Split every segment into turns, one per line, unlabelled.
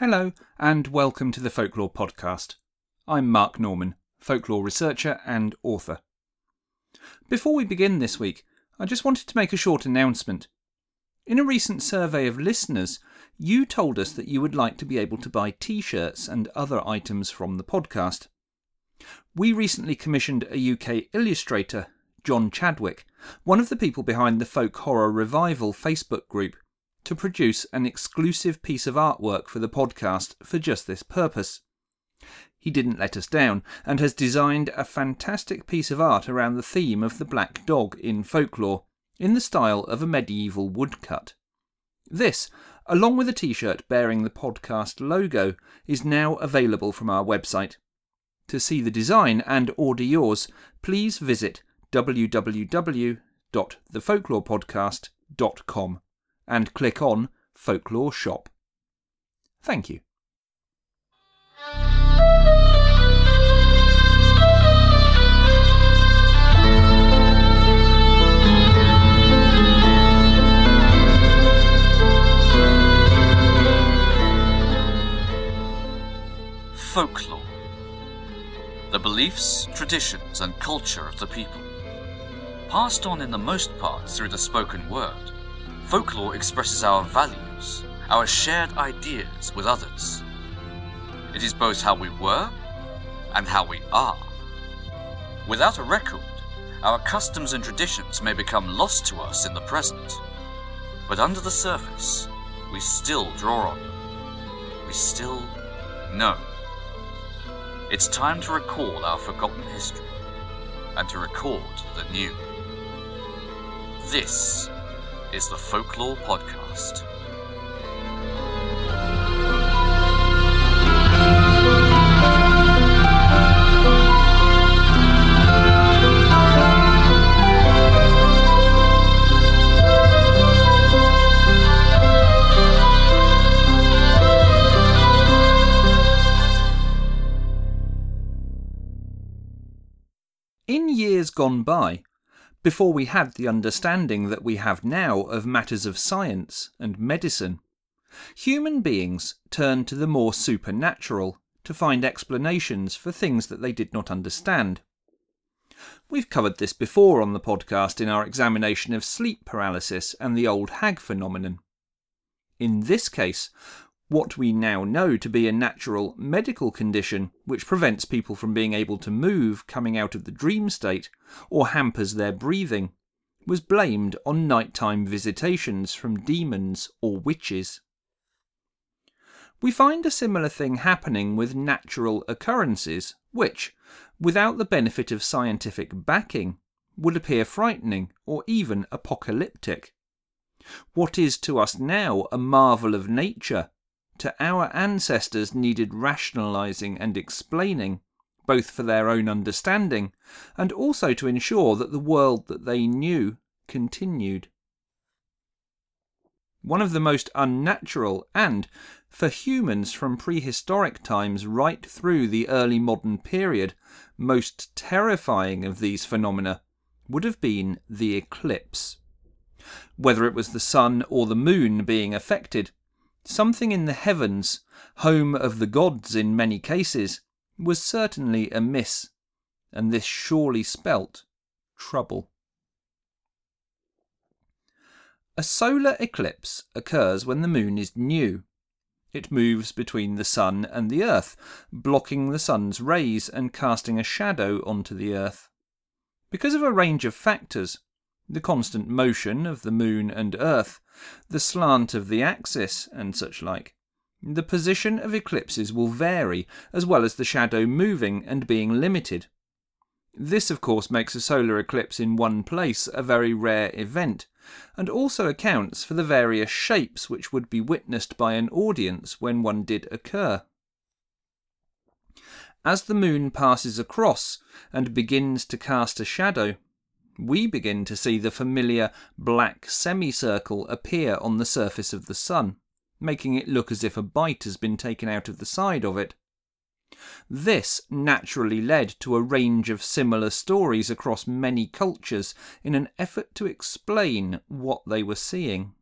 Hello, and welcome to the Folklore Podcast. I'm Mark Norman, folklore researcher and author. Before we begin this week, I just wanted to make a short announcement. In a recent survey of listeners, you told us that you would like to be able to buy t shirts and other items from the podcast. We recently commissioned a UK illustrator, John Chadwick, one of the people behind the Folk Horror Revival Facebook group, to produce an exclusive piece of artwork for the podcast for just this purpose. He didn't let us down and has designed a fantastic piece of art around the theme of the black dog in folklore, in the style of a medieval woodcut. This, along with a t shirt bearing the podcast logo, is now available from our website. To see the design and order yours, please visit www.thefolklorepodcast.com and click on Folklore Shop. Thank you.
Folklore The beliefs, traditions, and culture of the people. Passed on in the most part through the spoken word, folklore expresses our values, our shared ideas with others. It is both how we were and how we are. Without a record, our customs and traditions may become lost to us in the present, but under the surface, we still draw on them. We still know. It's time to recall our forgotten history and to record the new. This is the Folklore Podcast.
In years gone by, before we had the understanding that we have now of matters of science and medicine, human beings turned to the more supernatural to find explanations for things that they did not understand. We've covered this before on the podcast in our examination of sleep paralysis and the old hag phenomenon. In this case, what we now know to be a natural medical condition which prevents people from being able to move coming out of the dream state or hampers their breathing was blamed on nighttime visitations from demons or witches. We find a similar thing happening with natural occurrences, which, without the benefit of scientific backing, would appear frightening or even apocalyptic. What is to us now a marvel of nature to our ancestors needed rationalizing and explaining, both for their own understanding and also to ensure that the world that they knew continued. One of the most unnatural and, for humans from prehistoric times right through the early modern period, most terrifying of these phenomena would have been the eclipse. Whether it was the sun or the moon being affected, Something in the heavens, home of the gods in many cases, was certainly amiss, and this surely spelt trouble. A solar eclipse occurs when the moon is new. It moves between the sun and the earth, blocking the sun's rays and casting a shadow onto the earth. Because of a range of factors, the constant motion of the moon and earth, the slant of the axis, and such like. The position of eclipses will vary, as well as the shadow moving and being limited. This, of course, makes a solar eclipse in one place a very rare event, and also accounts for the various shapes which would be witnessed by an audience when one did occur. As the moon passes across and begins to cast a shadow, we begin to see the familiar black semicircle appear on the surface of the sun, making it look as if a bite has been taken out of the side of it. This naturally led to a range of similar stories across many cultures in an effort to explain what they were seeing.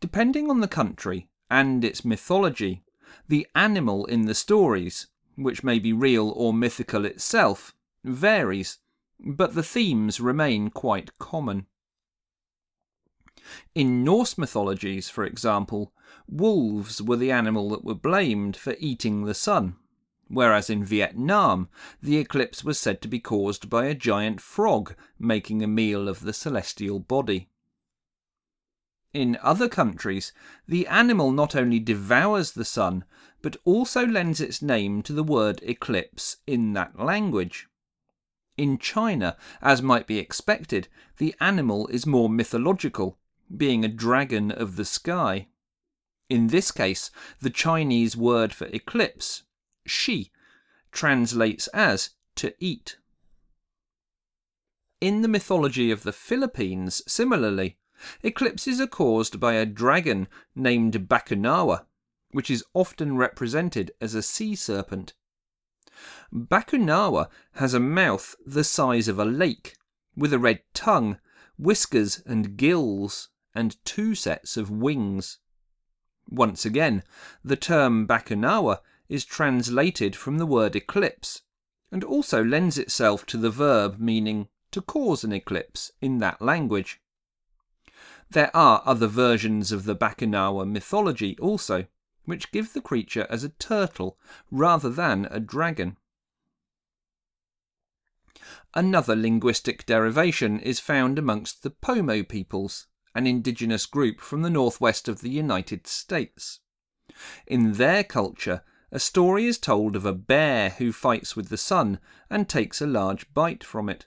Depending on the country and its mythology, the animal in the stories, which may be real or mythical itself, varies, but the themes remain quite common. In Norse mythologies, for example, wolves were the animal that were blamed for eating the sun, whereas in Vietnam, the eclipse was said to be caused by a giant frog making a meal of the celestial body. In other countries, the animal not only devours the sun, but also lends its name to the word eclipse in that language. In China, as might be expected, the animal is more mythological, being a dragon of the sky. In this case, the Chinese word for eclipse, shi, translates as to eat. In the mythology of the Philippines, similarly, eclipses are caused by a dragon named Bakunawa, which is often represented as a sea serpent. Bakunawa has a mouth the size of a lake, with a red tongue, whiskers and gills, and two sets of wings. Once again, the term Bakunawa is translated from the word eclipse, and also lends itself to the verb meaning to cause an eclipse in that language. There are other versions of the Bakunawa mythology also, which give the creature as a turtle rather than a dragon. Another linguistic derivation is found amongst the Pomo peoples, an indigenous group from the northwest of the United States. In their culture, a story is told of a bear who fights with the sun and takes a large bite from it.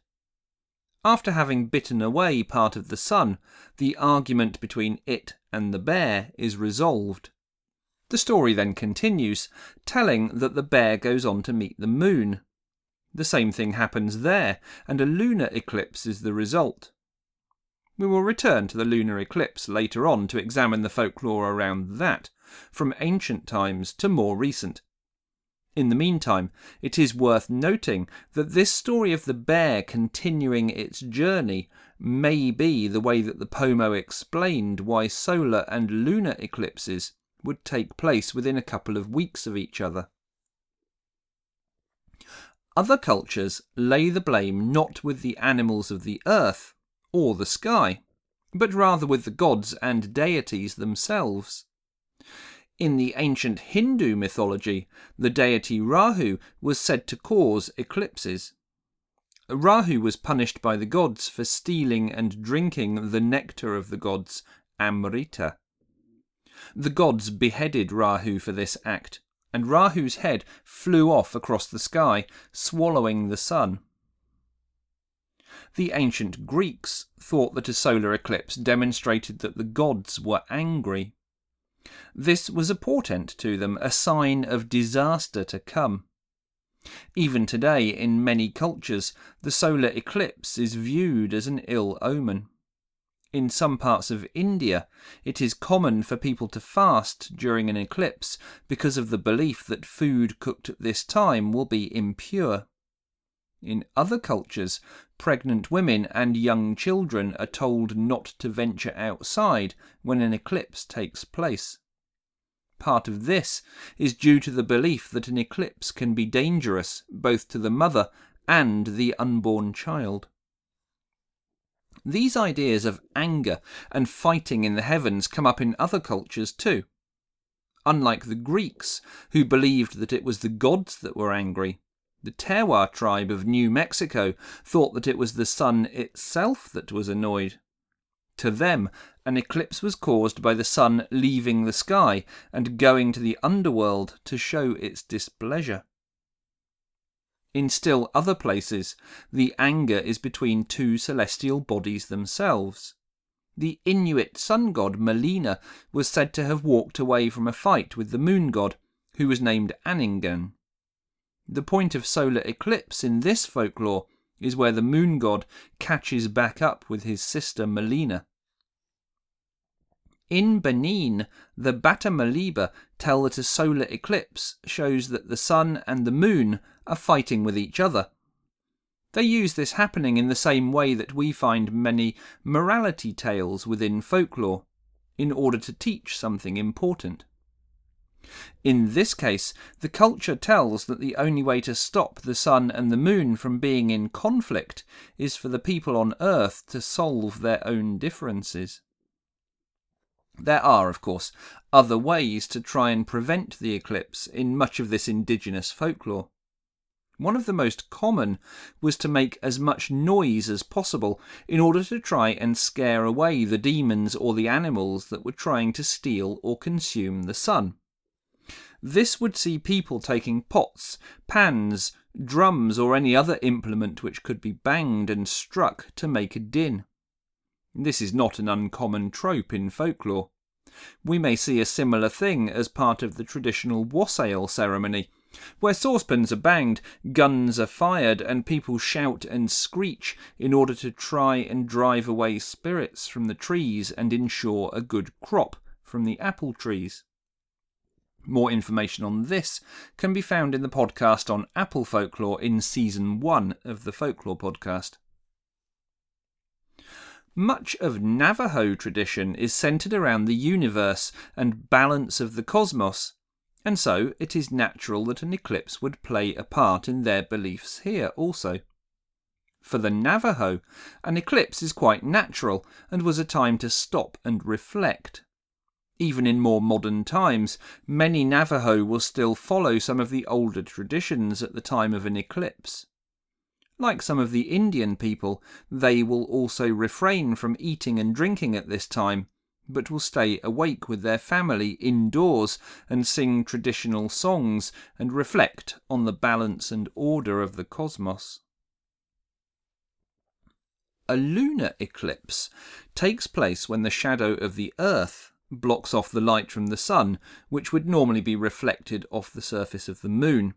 After having bitten away part of the sun, the argument between it and the bear is resolved. The story then continues, telling that the bear goes on to meet the moon. The same thing happens there, and a lunar eclipse is the result. We will return to the lunar eclipse later on to examine the folklore around that, from ancient times to more recent. In the meantime, it is worth noting that this story of the bear continuing its journey may be the way that the Pomo explained why solar and lunar eclipses would take place within a couple of weeks of each other. Other cultures lay the blame not with the animals of the earth, or the sky, but rather with the gods and deities themselves. In the ancient Hindu mythology, the deity Rahu was said to cause eclipses. Rahu was punished by the gods for stealing and drinking the nectar of the gods, Amrita. The gods beheaded Rahu for this act, and Rahu's head flew off across the sky, swallowing the sun. The ancient Greeks thought that a solar eclipse demonstrated that the gods were angry. This was a portent to them, a sign of disaster to come. Even today, in many cultures, the solar eclipse is viewed as an ill omen. In some parts of India, it is common for people to fast during an eclipse because of the belief that food cooked at this time will be impure. In other cultures, pregnant women and young children are told not to venture outside when an eclipse takes place. Part of this is due to the belief that an eclipse can be dangerous both to the mother and the unborn child. These ideas of anger and fighting in the heavens come up in other cultures too. Unlike the Greeks, who believed that it was the gods that were angry, the Tewa tribe of New Mexico thought that it was the sun itself that was annoyed. To them, an eclipse was caused by the sun leaving the sky and going to the underworld to show its displeasure. In still other places, the anger is between two celestial bodies themselves. The Inuit sun god Malina was said to have walked away from a fight with the moon god, who was named Anningan. The point of solar eclipse in this folklore is where the moon god catches back up with his sister Malina. In Benin, the Batammaliba tell that a solar eclipse shows that the sun and the moon are fighting with each other. They use this happening in the same way that we find many morality tales within folklore, in order to teach something important. In this case, the culture tells that the only way to stop the sun and the moon from being in conflict is for the people on Earth to solve their own differences. There are, of course, other ways to try and prevent the eclipse in much of this indigenous folklore. One of the most common was to make as much noise as possible in order to try and scare away the demons or the animals that were trying to steal or consume the sun. This would see people taking pots, pans, drums, or any other implement which could be banged and struck to make a din. This is not an uncommon trope in folklore. We may see a similar thing as part of the traditional wassail ceremony, where saucepans are banged, guns are fired, and people shout and screech in order to try and drive away spirits from the trees and ensure a good crop from the apple trees. More information on this can be found in the podcast on apple folklore in season 1 of the Folklore podcast. Much of Navajo tradition is centered around the universe and balance of the cosmos, and so it is natural that an eclipse would play a part in their beliefs here also. For the Navajo, an eclipse is quite natural and was a time to stop and reflect. Even in more modern times, many Navajo will still follow some of the older traditions at the time of an eclipse. Like some of the Indian people, they will also refrain from eating and drinking at this time, but will stay awake with their family indoors and sing traditional songs and reflect on the balance and order of the cosmos. A lunar eclipse takes place when the shadow of the Earth blocks off the light from the Sun, which would normally be reflected off the surface of the Moon.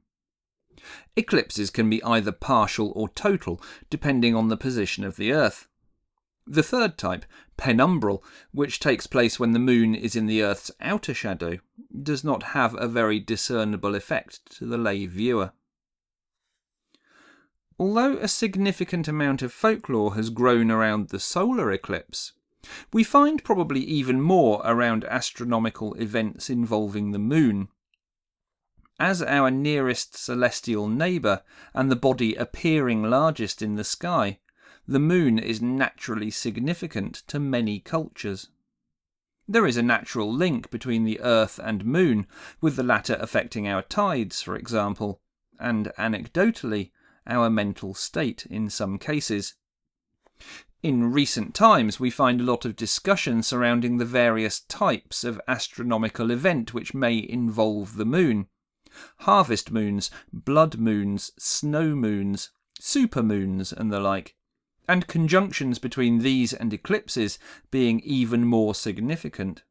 Eclipses can be either partial or total, depending on the position of the Earth. The third type, penumbral, which takes place when the moon is in the Earth's outer shadow, does not have a very discernible effect to the lay viewer. Although a significant amount of folklore has grown around the solar eclipse, we find probably even more around astronomical events involving the moon. As our nearest celestial neighbour and the body appearing largest in the sky, the moon is naturally significant to many cultures. There is a natural link between the Earth and Moon, with the latter affecting our tides, for example, and anecdotally, our mental state in some cases. In recent times, we find a lot of discussion surrounding the various types of astronomical event which may involve the moon. Harvest moons, blood moons, snow moons, super moons, and the like and conjunctions between these and eclipses being even more significant.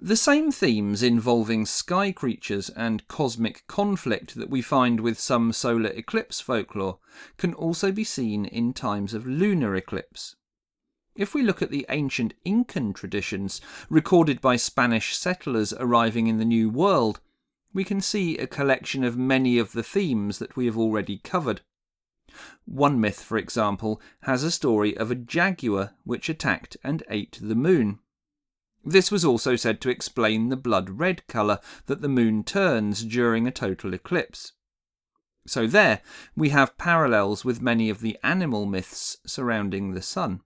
The same themes involving sky creatures and cosmic conflict that we find with some solar eclipse folklore can also be seen in times of lunar eclipse. If we look at the ancient Incan traditions recorded by Spanish settlers arriving in the New World, we can see a collection of many of the themes that we have already covered. One myth, for example, has a story of a jaguar which attacked and ate the moon. This was also said to explain the blood red colour that the moon turns during a total eclipse. So, there we have parallels with many of the animal myths surrounding the sun.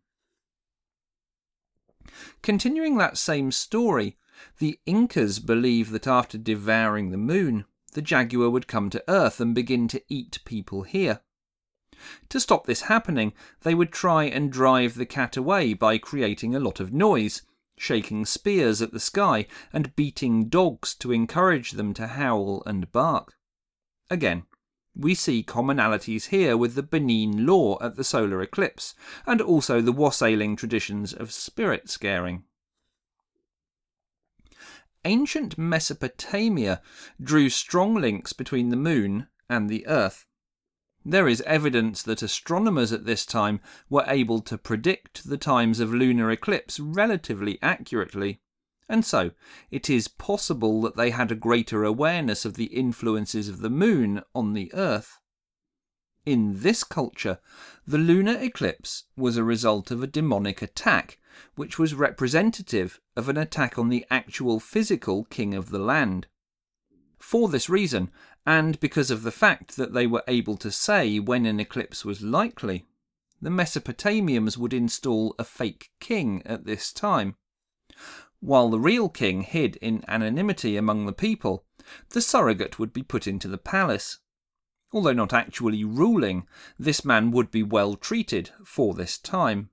Continuing that same story, the Incas believe that after devouring the moon, the jaguar would come to Earth and begin to eat people here. To stop this happening, they would try and drive the cat away by creating a lot of noise, shaking spears at the sky, and beating dogs to encourage them to howl and bark. Again, we see commonalities here with the Benin lore at the solar eclipse, and also the wassailing traditions of spirit scaring. Ancient Mesopotamia drew strong links between the moon and the earth. There is evidence that astronomers at this time were able to predict the times of lunar eclipse relatively accurately, and so it is possible that they had a greater awareness of the influences of the moon on the Earth. In this culture, the lunar eclipse was a result of a demonic attack which was representative of an attack on the actual physical king of the land. For this reason, and because of the fact that they were able to say when an eclipse was likely, the Mesopotamians would install a fake king at this time. While the real king hid in anonymity among the people, the surrogate would be put into the palace. Although not actually ruling, this man would be well treated for this time.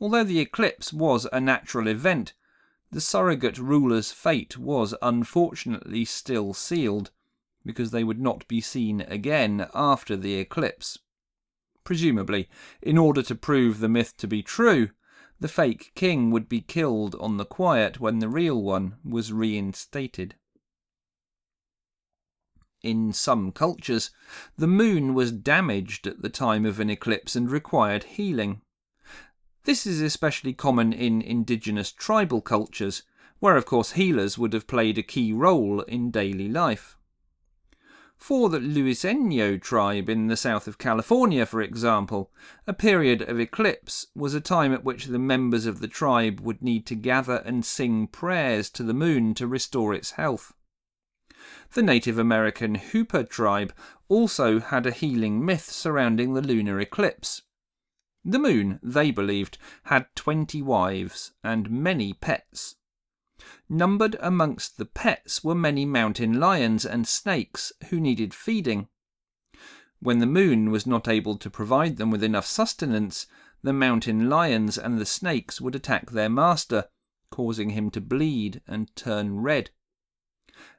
Although the eclipse was a natural event, the surrogate ruler's fate was unfortunately still sealed, because they would not be seen again after the eclipse. Presumably, in order to prove the myth to be true, the fake king would be killed on the quiet when the real one was reinstated. In some cultures, the moon was damaged at the time of an eclipse and required healing. This is especially common in indigenous tribal cultures, where of course healers would have played a key role in daily life. For the Luiseno tribe in the south of California, for example, a period of eclipse was a time at which the members of the tribe would need to gather and sing prayers to the moon to restore its health. The Native American Hoopa tribe also had a healing myth surrounding the lunar eclipse. The moon, they believed, had twenty wives and many pets. Numbered amongst the pets were many mountain lions and snakes who needed feeding. When the moon was not able to provide them with enough sustenance, the mountain lions and the snakes would attack their master, causing him to bleed and turn red.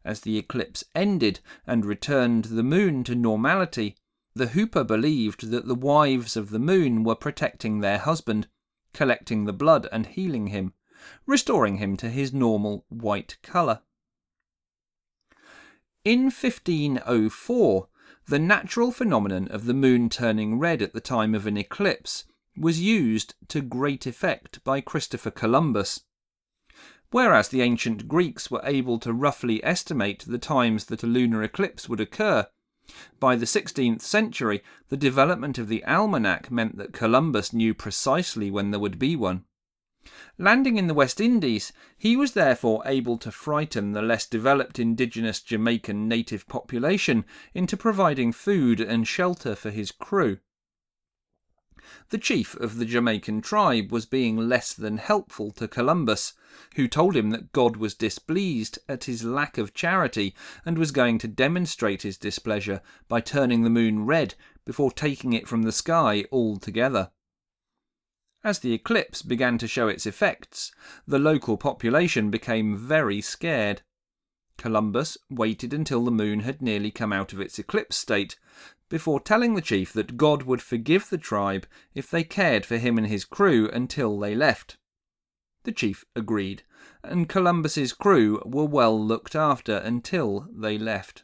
As the eclipse ended and returned the moon to normality, the Hoopa believed that the wives of the moon were protecting their husband, collecting the blood and healing him, restoring him to his normal white colour. In 1504, the natural phenomenon of the moon turning red at the time of an eclipse was used to great effect by Christopher Columbus. Whereas the ancient Greeks were able to roughly estimate the times that a lunar eclipse would occur, by the 16th century the development of the almanac meant that Columbus knew precisely when there would be one. Landing in the West Indies, he was therefore able to frighten the less developed indigenous Jamaican native population into providing food and shelter for his crew. The chief of the Jamaican tribe was being less than helpful to Columbus, who told him that God was displeased at his lack of charity and was going to demonstrate his displeasure by turning the moon red before taking it from the sky altogether. As the eclipse began to show its effects, the local population became very scared. Columbus waited until the moon had nearly come out of its eclipse state before telling the chief that God would forgive the tribe if they cared for him and his crew until they left. The chief agreed, and Columbus's crew were well looked after until they left.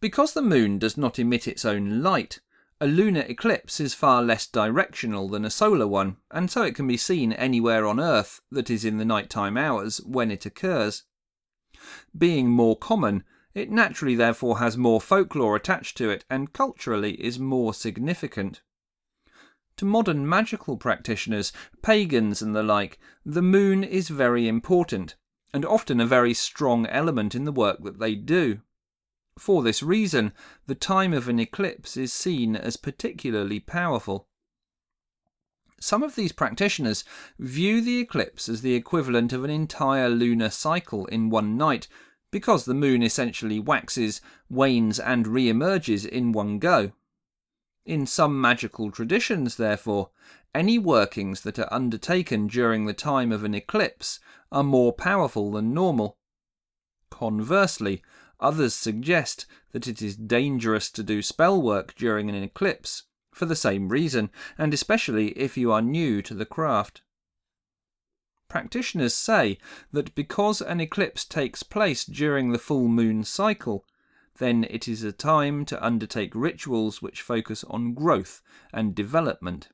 Because the moon does not emit its own light, a lunar eclipse is far less directional than a solar one, and so it can be seen anywhere on Earth that is in the nighttime hours when it occurs. Being more common, it naturally therefore has more folklore attached to it and culturally is more significant. To modern magical practitioners, pagans and the like, the moon is very important, and often a very strong element in the work that they do. For this reason, the time of an eclipse is seen as particularly powerful. Some of these practitioners view the eclipse as the equivalent of an entire lunar cycle in one night, because the moon essentially waxes, wanes, and re emerges in one go. In some magical traditions, therefore, any workings that are undertaken during the time of an eclipse are more powerful than normal. Conversely, Others suggest that it is dangerous to do spell work during an eclipse, for the same reason, and especially if you are new to the craft. Practitioners say that because an eclipse takes place during the full moon cycle, then it is a time to undertake rituals which focus on growth and development.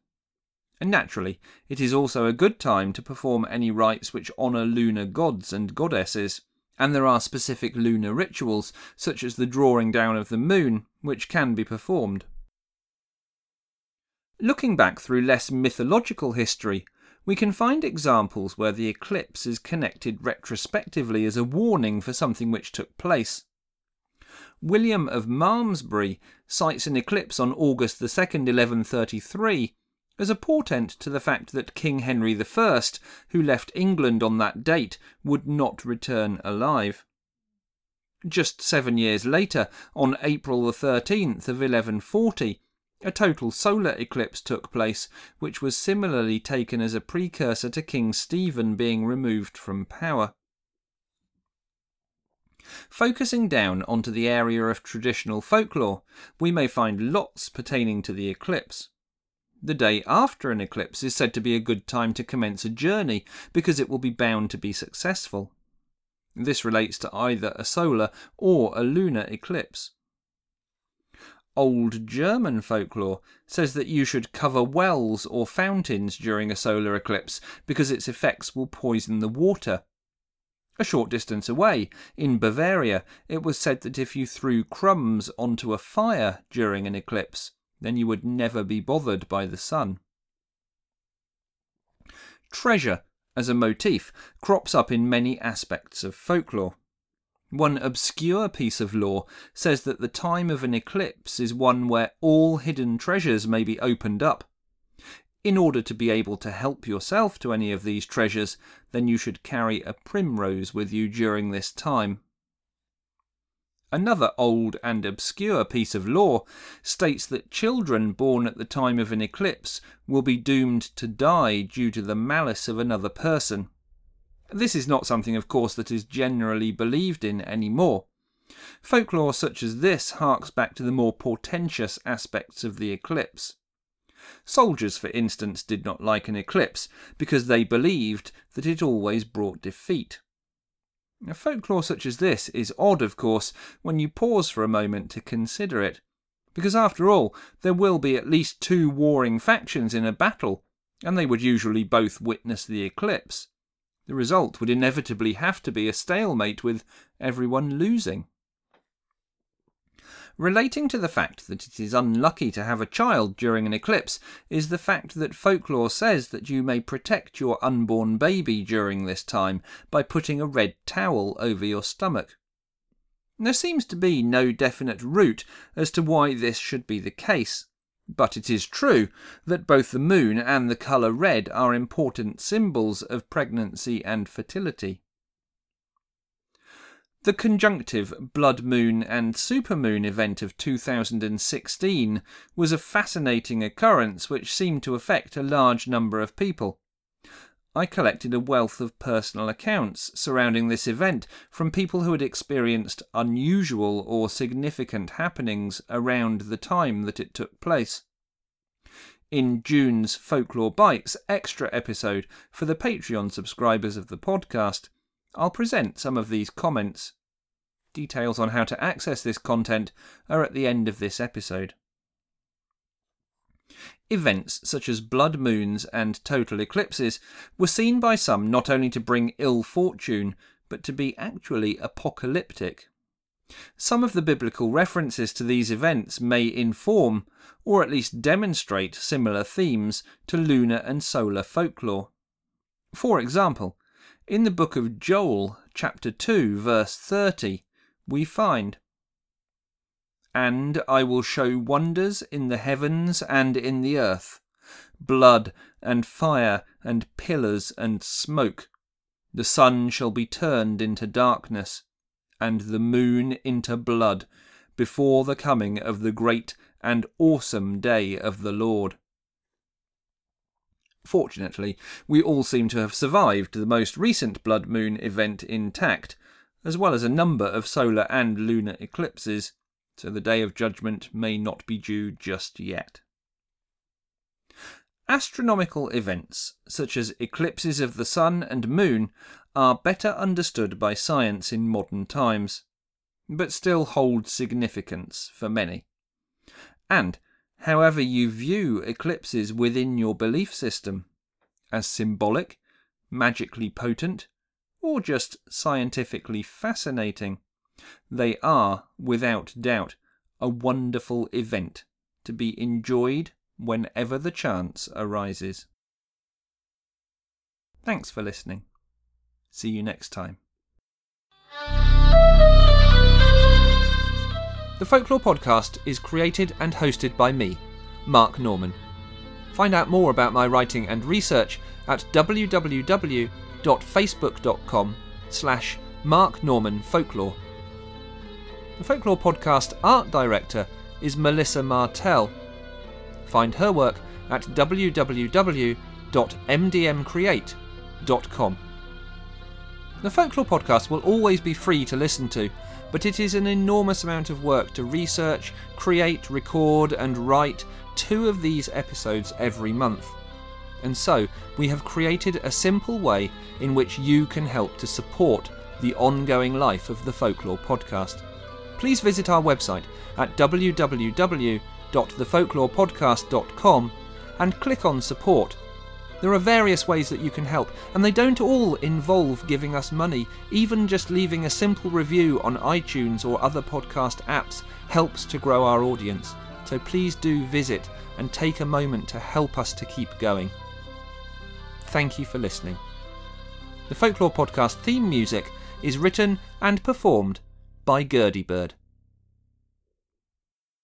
And naturally, it is also a good time to perform any rites which honour lunar gods and goddesses and there are specific lunar rituals, such as the drawing down of the moon, which can be performed. Looking back through less mythological history, we can find examples where the eclipse is connected retrospectively as a warning for something which took place. William of Malmesbury cites an eclipse on August 2, 1133, as a portent to the fact that King Henry I, who left England on that date, would not return alive. Just seven years later, on April the 13th of 1140, a total solar eclipse took place, which was similarly taken as a precursor to King Stephen being removed from power. Focusing down onto the area of traditional folklore, we may find lots pertaining to the eclipse. The day after an eclipse is said to be a good time to commence a journey because it will be bound to be successful. This relates to either a solar or a lunar eclipse. Old German folklore says that you should cover wells or fountains during a solar eclipse because its effects will poison the water. A short distance away, in Bavaria, it was said that if you threw crumbs onto a fire during an eclipse, then you would never be bothered by the sun. Treasure, as a motif, crops up in many aspects of folklore. One obscure piece of lore says that the time of an eclipse is one where all hidden treasures may be opened up. In order to be able to help yourself to any of these treasures, then you should carry a primrose with you during this time. Another old and obscure piece of lore states that children born at the time of an eclipse will be doomed to die due to the malice of another person. This is not something, of course, that is generally believed in anymore. Folklore such as this harks back to the more portentous aspects of the eclipse. Soldiers, for instance, did not like an eclipse because they believed that it always brought defeat. A folklore such as this is odd, of course, when you pause for a moment to consider it, because after all, there will be at least two warring factions in a battle, and they would usually both witness the eclipse. The result would inevitably have to be a stalemate with everyone losing. Relating to the fact that it is unlucky to have a child during an eclipse is the fact that folklore says that you may protect your unborn baby during this time by putting a red towel over your stomach. There seems to be no definite root as to why this should be the case. But it is true that both the moon and the colour red are important symbols of pregnancy and fertility. The conjunctive blood moon and supermoon event of 2016 was a fascinating occurrence which seemed to affect a large number of people. I collected a wealth of personal accounts surrounding this event from people who had experienced unusual or significant happenings around the time that it took place. In June's Folklore Bites extra episode for the Patreon subscribers of the podcast, I'll present some of these comments. Details on how to access this content are at the end of this episode. Events such as blood moons and total eclipses were seen by some not only to bring ill fortune, but to be actually apocalyptic. Some of the biblical references to these events may inform, or at least demonstrate, similar themes to lunar and solar folklore. For example, in the book of Joel, chapter 2, verse 30, we find and I will show wonders in the heavens and in the earth, blood and fire and pillars and smoke. The sun shall be turned into darkness, and the moon into blood, before the coming of the great and awesome day of the Lord. Fortunately, we all seem to have survived the most recent blood moon event intact, as well as a number of solar and lunar eclipses so the Day of Judgment may not be due just yet. Astronomical events, such as eclipses of the Sun and Moon, are better understood by science in modern times, but still hold significance for many. And, however you view eclipses within your belief system, as symbolic, magically potent, or just scientifically fascinating, they are, without doubt, a wonderful event to be enjoyed whenever the chance arises. Thanks for listening. See you next time. The Folklore Podcast is created and hosted by me, Mark Norman. Find out more about my writing and research at www.facebook.com slash Mark Norman Folklore. The Folklore Podcast art director is Melissa Martell. Find her work at www.mdmcreate.com. The Folklore Podcast will always be free to listen to, but it is an enormous amount of work to research, create, record, and write two of these episodes every month. And so, we have created a simple way in which you can help to support the ongoing life of the Folklore Podcast. Please visit our website at www.thefolklorepodcast.com and click on support there are various ways that you can help, and they don't all involve giving us money. Even just leaving a simple review on iTunes or other podcast apps helps to grow our audience. So please do visit and take a moment to help us to keep going. Thank you for listening. The Folklore Podcast theme music is written and performed by Gurdy Bird.